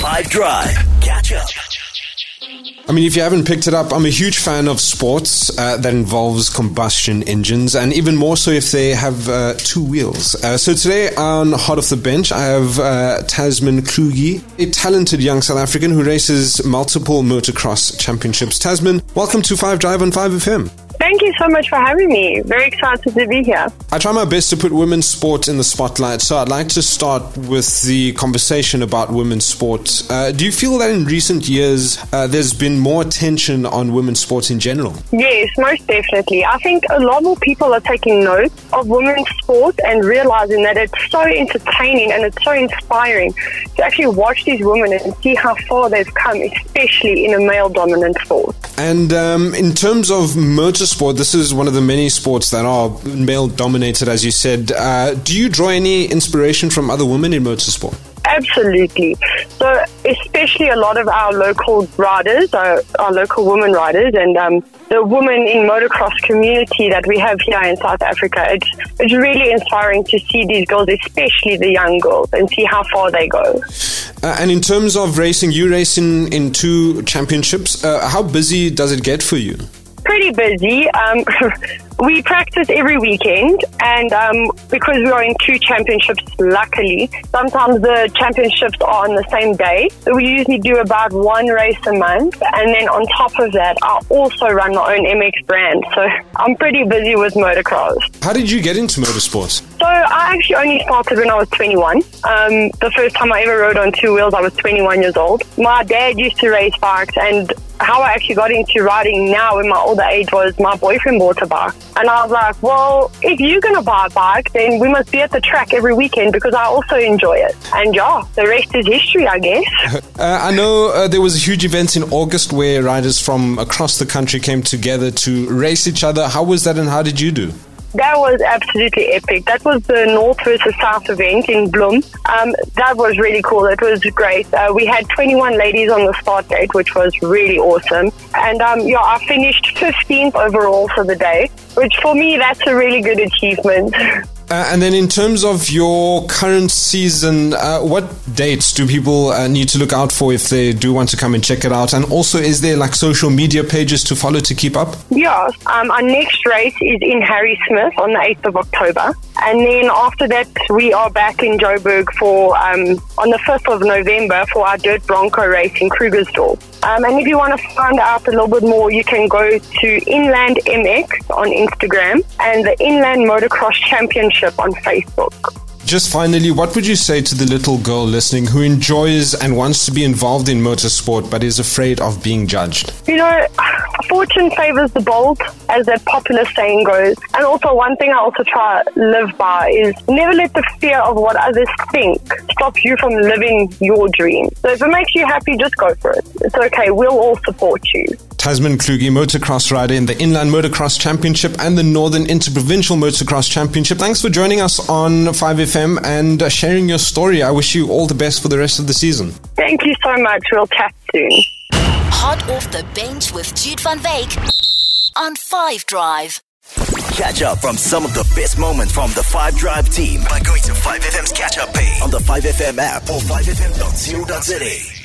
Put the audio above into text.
5 Drive. Catch up. I mean, if you haven't picked it up, I'm a huge fan of sports uh, that involves combustion engines, and even more so if they have uh, two wheels. Uh, so today on Hot Off the Bench, I have uh, Tamsin Kluge, a talented young South African who races multiple motocross championships. Tamsin, welcome to 5 Drive on 5FM. Thank you so much for having me. Very excited to be here. I try my best to put women's sport in the spotlight, so I'd like to start with the conversation about women's sport. Uh, do you feel that in recent years uh, there's been more attention on women's sports in general? Yes, most definitely. I think a lot more people are taking note of women's sport and realizing that it's so entertaining and it's so inspiring to actually watch these women and see how far they've come, especially in a male dominant sport. And um, in terms of motorsport, this is one of the many sports that are male dominated, as you said. Uh, do you draw any inspiration from other women in motorsport? Absolutely. So, especially a lot of our local riders, our, our local women riders, and um, the women in motocross community that we have here in South Africa, it's, it's really inspiring to see these girls, especially the young girls, and see how far they go. Uh, and in terms of racing, you race in, in two championships. Uh, how busy does it get for you? Pretty busy. Um, we practice every weekend, and um, because we are in two championships, luckily, sometimes the championships are on the same day. So we usually do about one race a month, and then on top of that, I also run my own MX brand. So I'm pretty busy with motocross. How did you get into motorsports? So I actually only started when I was 21. Um, the first time I ever rode on two wheels, I was 21 years old. My dad used to race bikes, and how I actually got into riding now in my older age was my boyfriend bought a bike. And I was like, well, if you're going to buy a bike, then we must be at the track every weekend because I also enjoy it. And yeah, the rest is history, I guess. Uh, I know uh, there was a huge event in August where riders from across the country came together to race each other. How was that and how did you do? That was absolutely epic. That was the North versus South event in Bloem. Um, that was really cool. It was great. Uh, we had 21 ladies on the start date, which was really awesome. And um, yeah, I finished 15th overall for the day, which for me, that's a really good achievement. Uh, and then, in terms of your current season, uh, what dates do people uh, need to look out for if they do want to come and check it out? And also, is there like social media pages to follow to keep up? Yeah, um, our next race is in Harrismith on the 8th of October. And then after that, we are back in Joburg for um, on the 5th of November for our Dirt Bronco race in Krugersdorp. Um, and if you want to find out a little bit more, you can go to Inland MX on Instagram and the Inland Motocross Championship on Facebook. Just finally, what would you say to the little girl listening who enjoys and wants to be involved in motorsport but is afraid of being judged? You know, fortune favors the bold, as that popular saying goes. And also, one thing I also try to live by is never let the fear of what others think stop you from living your dream. So if it makes you happy, just go for it. It's okay. We'll all support you. Tamsin Kluge, motocross rider in the Inland Motocross Championship and the Northern Interprovincial Motocross Championship. Thanks for joining us on 5FM and uh, sharing your story. I wish you all the best for the rest of the season. Thank you so much. We'll chat soon. Hot off the bench with Jude van Wyk on 5 Drive. Catch up from some of the best moments from the 5 Drive team by going to 5FM's catch up page on the 5FM app or 5FM.co.za.